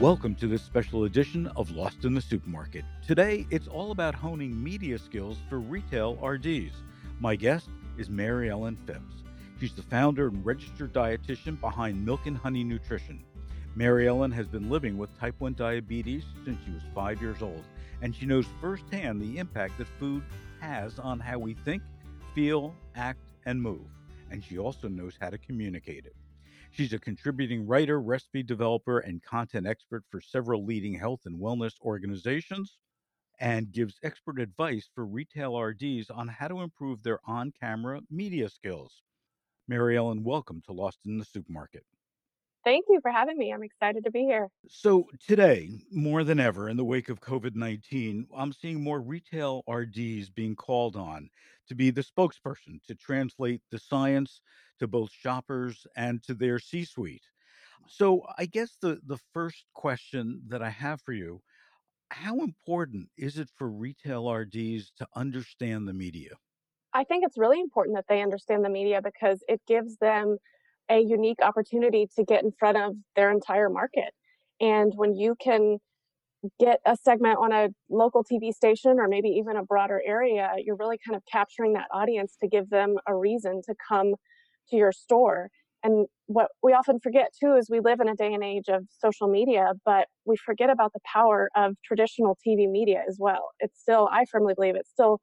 Welcome to this special edition of Lost in the Supermarket. Today, it's all about honing media skills for retail RDs. My guest is Mary Ellen Phipps. She's the founder and registered dietitian behind Milk and Honey Nutrition. Mary Ellen has been living with type 1 diabetes since she was five years old, and she knows firsthand the impact that food has on how we think, feel, act, and move. And she also knows how to communicate it. She's a contributing writer, recipe developer, and content expert for several leading health and wellness organizations and gives expert advice for retail RDs on how to improve their on camera media skills. Mary Ellen, welcome to Lost in the Supermarket. Thank you for having me. I'm excited to be here. So, today, more than ever, in the wake of COVID 19, I'm seeing more retail RDs being called on to be the spokesperson to translate the science to both shoppers and to their C suite. So, I guess the, the first question that I have for you how important is it for retail RDs to understand the media? I think it's really important that they understand the media because it gives them a unique opportunity to get in front of their entire market. And when you can get a segment on a local TV station or maybe even a broader area, you're really kind of capturing that audience to give them a reason to come to your store. And what we often forget too is we live in a day and age of social media, but we forget about the power of traditional TV media as well. It's still, I firmly believe it still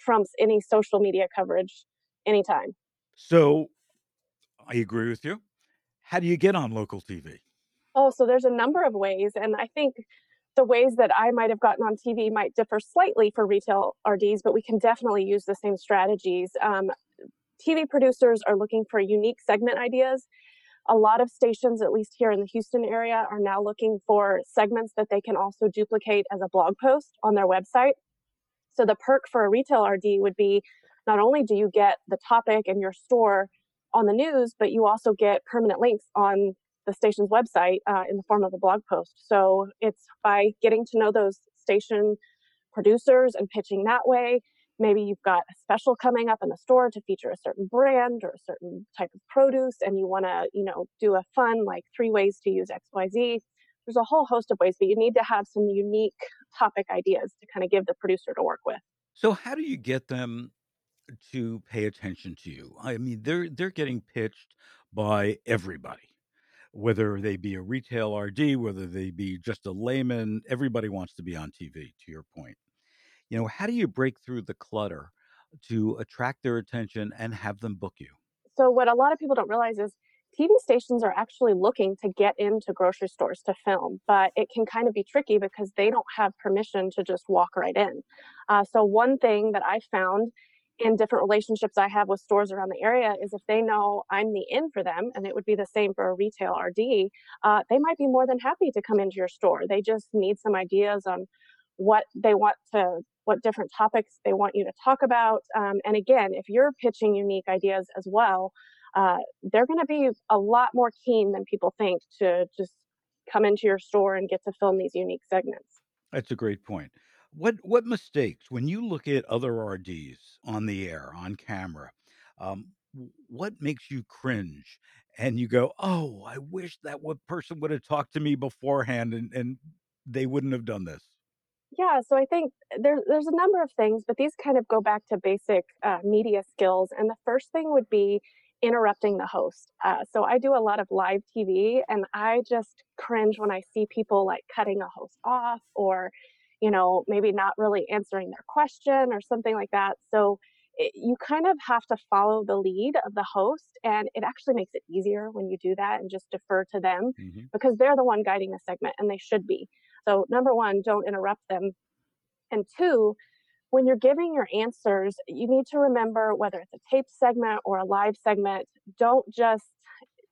trumps any social media coverage anytime. So I agree with you. How do you get on local TV? Oh, so there's a number of ways. And I think the ways that I might have gotten on TV might differ slightly for retail RDs, but we can definitely use the same strategies. Um, TV producers are looking for unique segment ideas. A lot of stations, at least here in the Houston area, are now looking for segments that they can also duplicate as a blog post on their website. So the perk for a retail RD would be not only do you get the topic and your store on the news, but you also get permanent links on the station's website uh, in the form of a blog post. So it's by getting to know those station producers and pitching that way. Maybe you've got a special coming up in the store to feature a certain brand or a certain type of produce, and you want to, you know, do a fun like three ways to use X, Y, Z. There's a whole host of ways, but you need to have some unique topic ideas to kind of give the producer to work with. So, how do you get them to pay attention to you. I mean, they're they're getting pitched by everybody, whether they be a retail RD, whether they be just a layman. Everybody wants to be on TV. To your point, you know, how do you break through the clutter to attract their attention and have them book you? So, what a lot of people don't realize is TV stations are actually looking to get into grocery stores to film, but it can kind of be tricky because they don't have permission to just walk right in. Uh, so, one thing that I found in different relationships I have with stores around the area is if they know I'm the in for them, and it would be the same for a retail RD, uh, they might be more than happy to come into your store. They just need some ideas on what they want to, what different topics they want you to talk about. Um, and again, if you're pitching unique ideas as well, uh, they're going to be a lot more keen than people think to just come into your store and get to film these unique segments. That's a great point. What what mistakes when you look at other RDs on the air on camera? Um, what makes you cringe and you go, "Oh, I wish that what person would have talked to me beforehand and and they wouldn't have done this." Yeah, so I think there's there's a number of things, but these kind of go back to basic uh, media skills. And the first thing would be interrupting the host. Uh, so I do a lot of live TV, and I just cringe when I see people like cutting a host off or you know, maybe not really answering their question or something like that. So it, you kind of have to follow the lead of the host, and it actually makes it easier when you do that and just defer to them mm-hmm. because they're the one guiding the segment and they should be. So, number one, don't interrupt them. And two, when you're giving your answers, you need to remember whether it's a tape segment or a live segment, don't just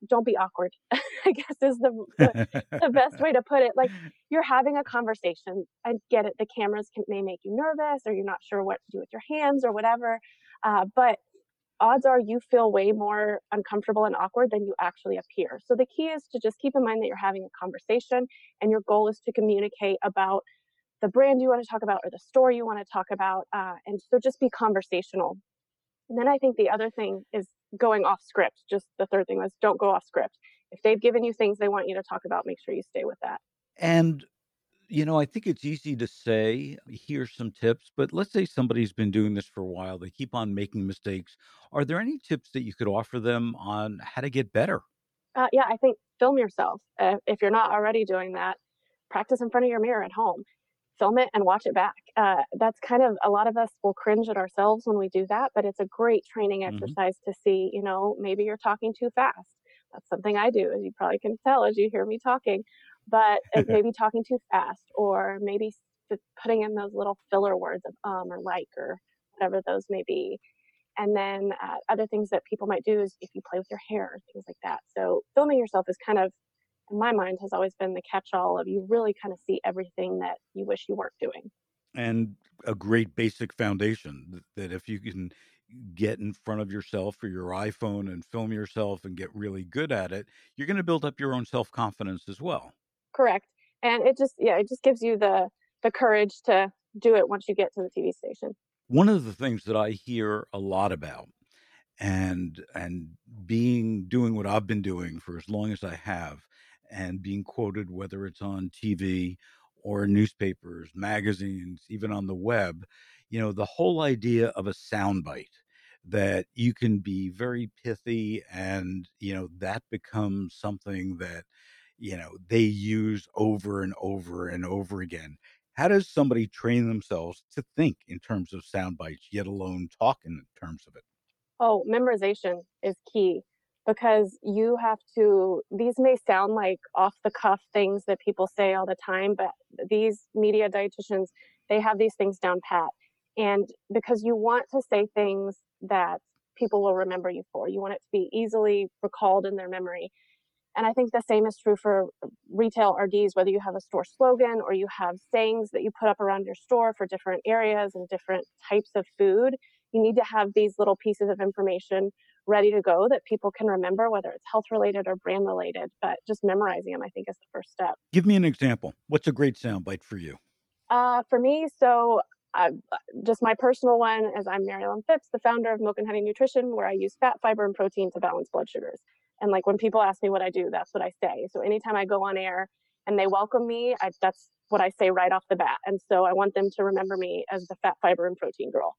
don't be awkward i guess is the, the, the best way to put it. Like you're having a conversation i get it the cameras can, may make you nervous or you're not sure what to do with your hands or whatever uh, but odds are you feel way more uncomfortable and awkward than you actually appear. So the key is to just keep in mind that you're having a conversation and your goal is to communicate about the brand you want to talk about or the store you want to talk about uh, and so just be conversational. And then i think the other thing is going off script. Just the third thing was don't go off script. If they've given you things they want you to talk about, make sure you stay with that. And, you know, I think it's easy to say, here's some tips, but let's say somebody's been doing this for a while, they keep on making mistakes. Are there any tips that you could offer them on how to get better? Uh, yeah, I think film yourself. Uh, if you're not already doing that, practice in front of your mirror at home. Film it and watch it back. Uh, that's kind of a lot of us will cringe at ourselves when we do that, but it's a great training hmm exercise to see, you know, maybe you're talking too fast. That's something I do, as you probably can tell as you hear me talking, but uh, maybe talking too fast, or maybe putting in those little filler words of um or like or whatever those may be and then uh, other things that people might do is if you play with your hair, things like that. So filming yourself is kind of, in my mind, has always been the catch-all of you really kind of see everything that you wish you weren't doing. and a great basic foundation that if you can get in front of yourself or your iPhone and film yourself and get really good at it, you're going to build up your own self confidence as well. Correct. And it just, yeah, it just gives you the the courage to do it once you get to the TV station. One of the things that I hear a lot about and and being doing what I've been doing for as long as I have and being quoted whether it's on TV or newspapers, magazines, even on the web, you know, the whole idea of a soundbite that you can be very pithy and you know that becomes something that you know they use over and over and over again. How does somebody train themselves to think in terms of sound bites, yet alone talk in terms of it? Oh, memorization is key because you have to, these may sound like off the cuff things that people say all the time, but these media dietitians, they have these things down pat. And because you want to say things that people will remember you for, you want it to be easily recalled in their memory. And I think the same is true for retail RDs, whether you have a store slogan or you have sayings that you put up around your store for different areas and different types of food. You need to have these little pieces of information ready to go that people can remember, whether it's health related or brand related. But just memorizing them, I think, is the first step. Give me an example. What's a great soundbite for you? Uh, for me, so uh, just my personal one is I'm Mary Ellen Phipps, the founder of Milk and Honey Nutrition, where I use fat, fiber, and protein to balance blood sugars. And like when people ask me what I do, that's what I say. So anytime I go on air and they welcome me, I, that's what I say right off the bat. And so I want them to remember me as the fat, fiber, and protein girl.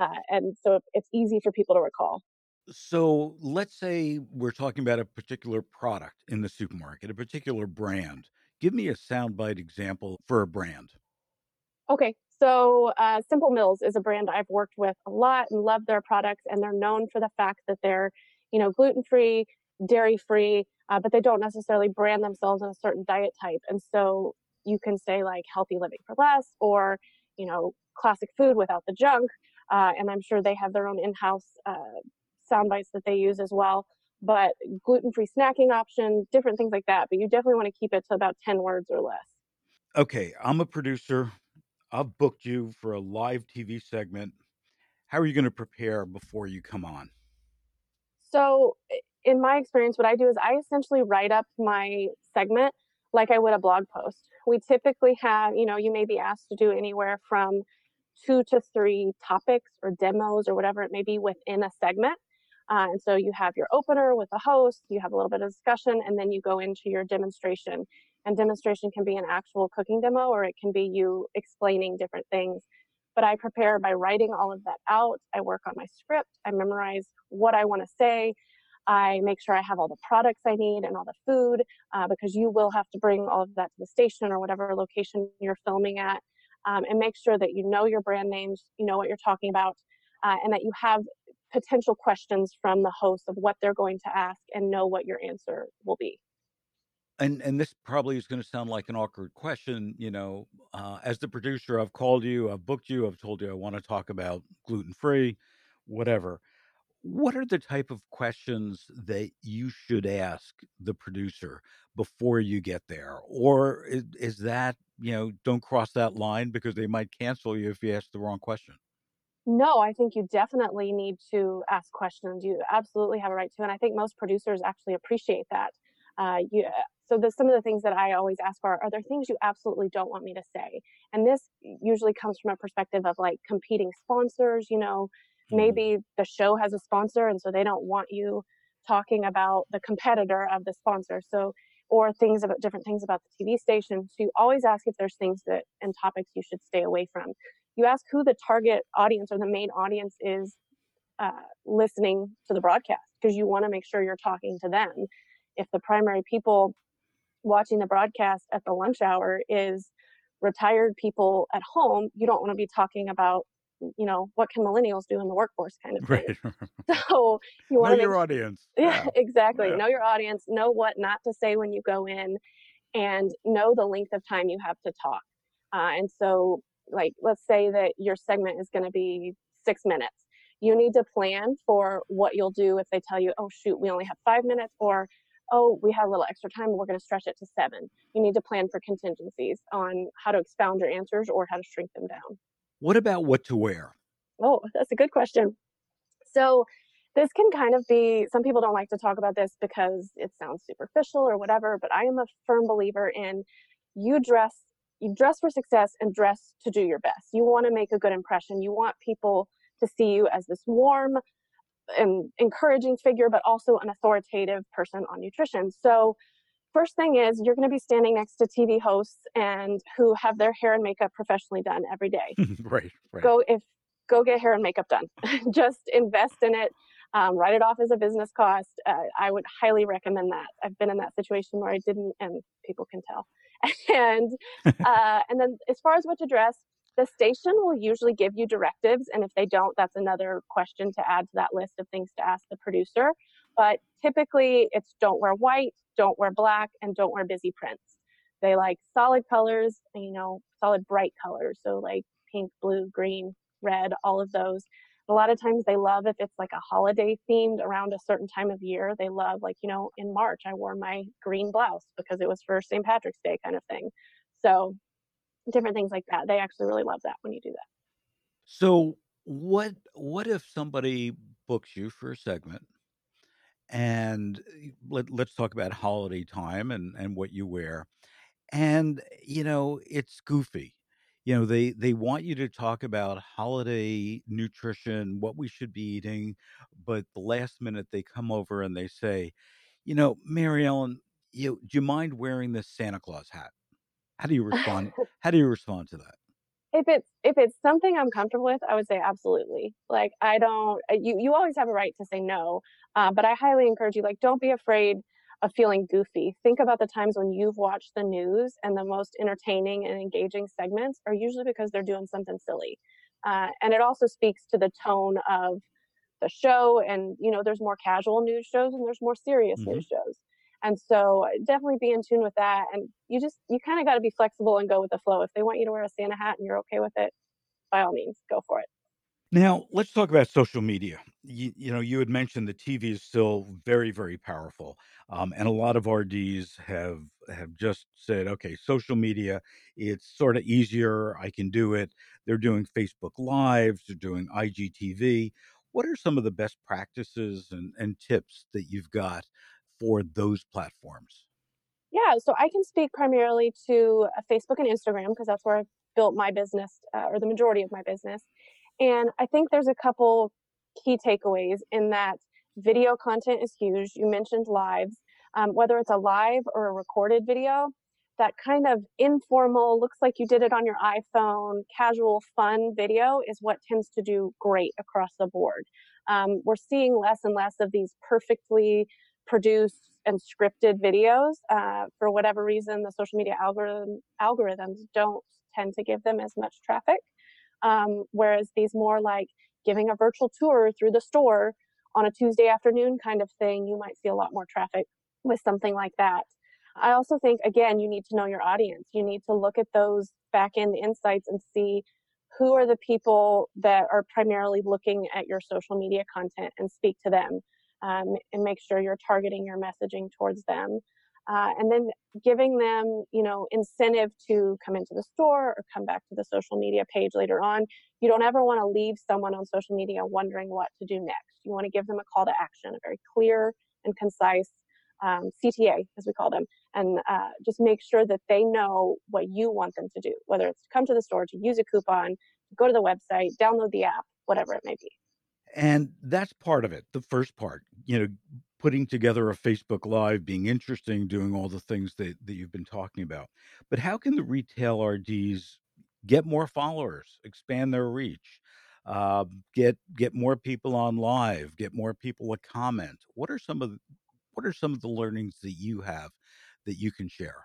Uh, and so it's easy for people to recall. So let's say we're talking about a particular product in the supermarket, a particular brand. Give me a soundbite example for a brand. Okay, so uh, Simple Mills is a brand I've worked with a lot and love their products, and they're known for the fact that they're, you know, gluten free, dairy free, uh, but they don't necessarily brand themselves in a certain diet type. And so you can say like healthy living for less, or you know, classic food without the junk. Uh, and I'm sure they have their own in-house uh, sound bites that they use as well. But gluten-free snacking options, different things like that. But you definitely want to keep it to about 10 words or less. Okay, I'm a producer. I've booked you for a live TV segment. How are you going to prepare before you come on? So, in my experience, what I do is I essentially write up my segment like I would a blog post. We typically have, you know, you may be asked to do anywhere from two to three topics or demos or whatever it may be within a segment. Uh, and so you have your opener with the host, you have a little bit of discussion, and then you go into your demonstration. And demonstration can be an actual cooking demo or it can be you explaining different things. But I prepare by writing all of that out. I work on my script, I memorize what I want to say. I make sure I have all the products I need and all the food uh, because you will have to bring all of that to the station or whatever location you're filming at. Um, and make sure that you know your brand names, you know what you're talking about, uh, and that you have potential questions from the host of what they're going to ask and know what your answer will be. And and this probably is going to sound like an awkward question, you know. Uh, as the producer, I've called you, I've booked you, I've told you I want to talk about gluten free, whatever. What are the type of questions that you should ask the producer before you get there? Or is, is that, you know, don't cross that line because they might cancel you if you ask the wrong question? No, I think you definitely need to ask questions. You absolutely have a right to, and I think most producers actually appreciate that. Uh, you, so the, some of the things that I always ask for are, are there things you absolutely don't want me to say? And this usually comes from a perspective of like competing sponsors. You know, Mhm. maybe the show has a sponsor, and so they don't want you talking about the competitor of the sponsor. So, or things about different things about the TV station. So you always ask if there's things that and topics you should stay away from. You ask who the target audience or the main audience is uh, listening to the broadcast because you want to make sure you're talking to them. If the primary people watching the broadcast at the lunch hour is retired people at home, you don't want to be talking about you know what can millennials do in the workforce kind of thing. Right. so you want to know your audience. Yeah, exactly. Yeah. Know your audience. Know what not to say when you go in, and know the length of time you have to talk. Uh, and so, like, let's say that your segment is going to be six minutes. You need to plan for what you'll do if they tell you, "Oh shoot, we only have five minutes," or oh, we have a little extra time, we're going to stretch it to seven. You need to plan for contingencies on how to expound your answers or how to shrink them down. What about what to wear? Oh, that's a good question. So, this can kind of be some people don't like to talk about this because it sounds superficial or whatever, but I am a firm believer in you dress you dress for success and dress to do your best. You want to make a good impression. You want people to see you as this warm, and encouraging figure, but also an authoritative person on nutrition. So, first thing is you're going to be standing next to TV hosts and who have their hair and makeup professionally done every day. right, right. Go if go get hair and makeup done. Just invest in it. Um, write it off as a business cost. Uh, I would highly recommend that. I've been in that situation where I didn't, and people can tell. and uh, and then as far as what to dress, the station will usually give you directives, and if they don't, that's another question to add to that list of things to ask the producer. But typically, it's don't wear white, don't wear black, and don't wear busy prints. They like solid colors, you know, solid bright colors. So like pink, blue, green, red, all of those. A lot of times they love if it's like a holiday themed around a certain time of year. They love like, you know, in March I wore my green blouse because it was for St. Patrick's Day kind of thing. So different things like that. They actually really love that when you do that. So what what if somebody books you for a segment and eh, let, let's talk about holiday time and and what you wear and you know it's goofy you know they they want you to talk about holiday nutrition what we should be eating but the last minute they come over and they say you know mary ellen you do you mind wearing this santa claus hat how do you respond? How do you respond to that? If it's if it's something I'm comfortable with, I would say absolutely. Like I don't. You you always have a right to say no, uh, but I highly encourage you. Like don't be afraid of feeling goofy. Think about the times when you've watched the news and the most entertaining and engaging segments are usually because they're doing something silly, uh, and it also speaks to the tone of the show. And you know, there's more casual news shows and there's more serious mm-hmm. news shows. And so definitely be in tune with that. And you just, you kind of got to be flexible and go with the flow. If they want you to wear a Santa hat and you're okay with it, by all means, go for it. Now, let's talk about social media. You, you know, you had mentioned the TV is still very, very powerful. Um, and a lot of RDs have have just said, okay, social media, it's sort of easier. I can do it. They're doing Facebook Lives, they're doing IGTV. What are some of the best practices and, and tips that you've got for those platforms? Yeah, so I can speak primarily to uh, Facebook and Instagram because that's where I've built my business uh, or the majority of my business. And I think there's a couple key takeaways in that video content is huge. You mentioned lives, um, whether it's a live or a recorded video, that kind of informal, looks like you did it on your iPhone, casual, fun video is what tends to do great across the board. Um, we're seeing less and less of these perfectly produce and scripted videos. Uh, for whatever reason, the social media algorithm, algorithms don't tend to give them as much traffic. Um, whereas these more like giving a virtual tour through the store on a Tuesday afternoon kind of thing, you might see a lot more traffic with something like that. I also think, again, you need to know your audience. You need to look at those back end insights and see who are the people that are primarily looking at your social media content and speak to them um, and make sure you're targeting your messaging towards them. Uh, and then giving them, you know, incentive to come into the store or come back to the social media page later on. You don't ever want to leave someone on social media wondering what to do next. You want to give them a call to action, a very clear and concise um, CTA, as we call them, and uh, just make sure that they know what you want them to do, whether it's to come to the store, to use a coupon, go to the website, download the app, whatever it may be and that's part of it the first part you know putting together a Facebook Live, being interesting, doing all the things that, that you've been talking about. But how can the retail RDs get more followers, expand their reach, uh, get get more people on live, get more people to comment? What are some of the, what are some of the learnings that you have that you can share?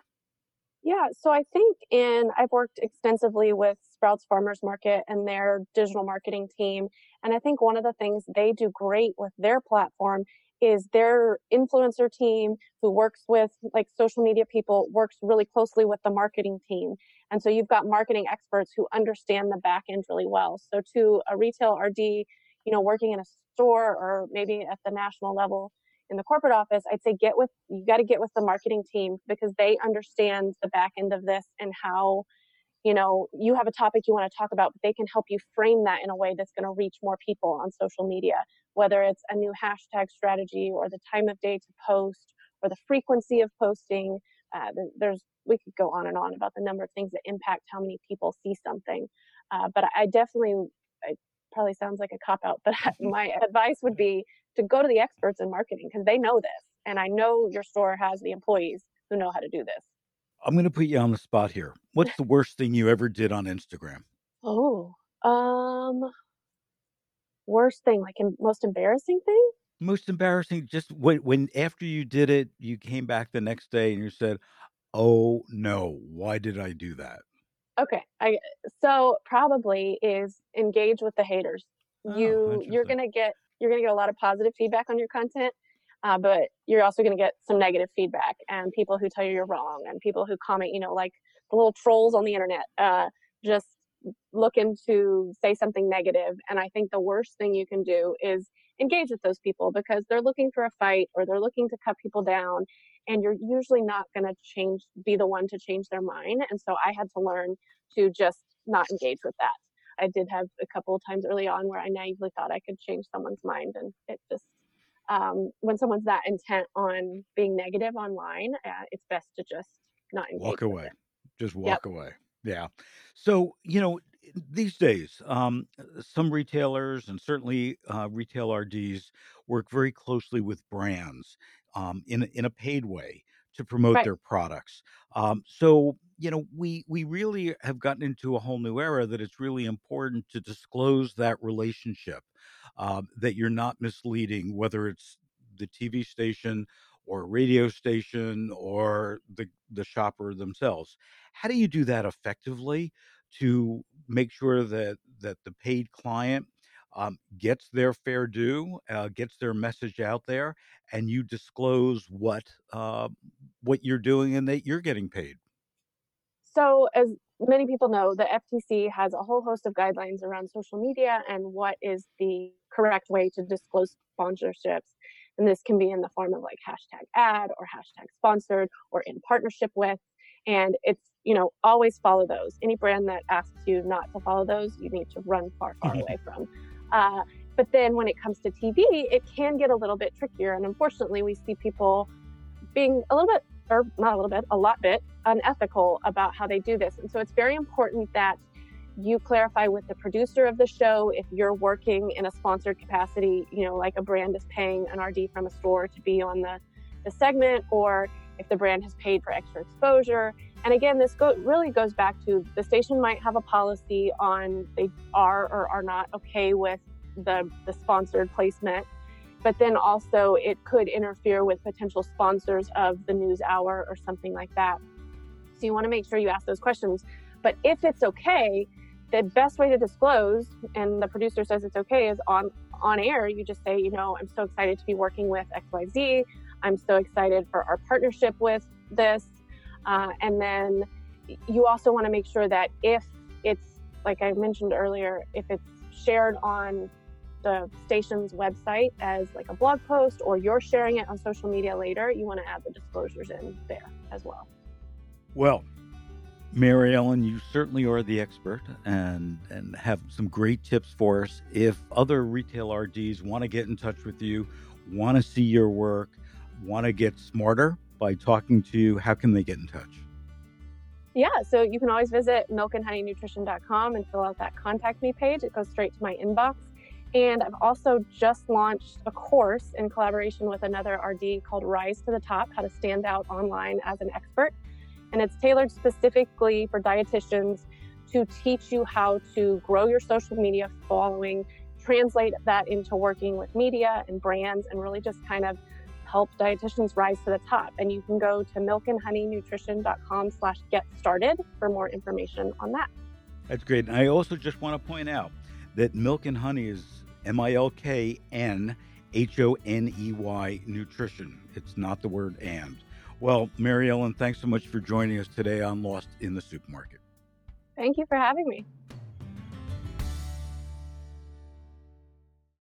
Yeah, so I think in I've worked extensively with Sprouts Farmers Market and their digital marketing team, and I think one of the things they do great with their platform is their influencer team who works with like social media people works really closely with the marketing team. And so you've got marketing experts who understand the back end really well. So to a retail RD, you know, working in a store or maybe at the national level, in the corporate office, I'd say get with you got to get with the marketing team because they understand the back end of this and how you know you have a topic you want to talk about but they can help you frame that in a way that's going to reach more people on social media whether it's a new hashtag strategy or the time of day to post or the frequency of posting uh, there's we could go on and on about the number of things that impact how many people see something uh, but i definitely it probably sounds like a cop out but my advice would be to go to the experts in marketing because they know this. And I know your store has the employees who know how to do this. I'm going to put you on the spot here. What's the worst thing you ever did on Instagram? Oh, um, worst thing, like most embarrassing thing? Most embarrassing, just when, when after you did it, you came back the next day and you said, "Oh no, why did I do that?" Okay, I so probably is engage with the haters. Oh, you you're gonna get you're going to get a lot of positive feedback on your content, uh, but you're also going to get some negative feedback and people who tell you you're wrong and people who comment, you know, like the little trolls on the internet, uh, just looking to say something negative. And I think the worst thing you can do is engage with those people because they're looking for a fight or they're looking to cut people down and you're usually not going to change be the one to change their mind and so i had to learn to just not engage with that I did have a couple of times early on where I naively thought I could change someone's mind, and it just um, when someone's that intent on being negative online, uh, it's best to just not engage. Walk away. Just walk yep. away. Yeah. So you know, these days, um, some retailers and certainly uh, retail RDs work very closely with brands um, in in a paid way to promote right. their products. Um, so you know, we we really have gotten into a whole new era that it's really important to disclose that relationship, um, that you're not misleading, whether it's the TV station or radio station or the the shopper themselves. How do you do that effectively to make sure that that the paid client um, gets their fair due, uh, gets their message out there, and you disclose what uh, what you're doing and that you're getting paid. So, as many people know, the FTC has a whole host of guidelines around social media and what is the correct way to disclose sponsorships. And this can be in the form of like hashtag ad or hashtag sponsored or in partnership with. And it's, you know, always follow those. Any brand that asks you not to follow those, you need to run far, far away from. Uh, but then when it comes to TV, it can get a little bit trickier. And unfortunately, we see people being a little bit, or not a little bit, a lot bit unethical about how they do this. And so it's very important that you clarify with the producer of the show if you're working in a sponsored capacity, you know, like a brand is paying an RD from a store to be on the, the segment, or if the brand has paid for extra exposure. And again, this go, really goes back to the station might have a policy on they are or are not okay with the, the sponsored placement, but then also it could interfere with potential sponsors of the news hour or something like that. So you want to make sure you ask those questions. But if it's okay, the best way to disclose, and the producer says it's okay, is on on air. You just say, you know, I'm so excited to be working with XYZ. I'm so excited for our partnership with this. Uh, and then you also want to make sure that if it's, like I mentioned earlier, if it's shared on the station's website as like a blog post or you're sharing it on social media later, you want to add the disclosures in there as well. Well, Mary Ellen, you certainly are the expert and, and have some great tips for us. If other retail RDs want to get in touch with you, want to see your work, want to get smarter by talking to you, how can they get in touch? Yeah, so you can always visit milknhoneynutrition.com and fill out that contact me page. It goes straight to my inbox. And I've also just launched a course in collaboration with another RD called Rise to the Top How to Stand Out Online as an Expert. And it's tailored specifically for dietitians to teach you how to grow your social media following, translate that into working with media and brands, and really just kind of help dietitians rise to the top. And you can go to milknhoneynutrition.com slash get started for more information on that. That's great. And I also just want to point out that Milk and Honey is M I L K N H O N E Y nutrition. It's not the word and. Well, Mary Ellen, thanks so much for joining us today on Lost in the Supermarket. Thank you for having me.